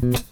Bye.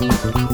Thank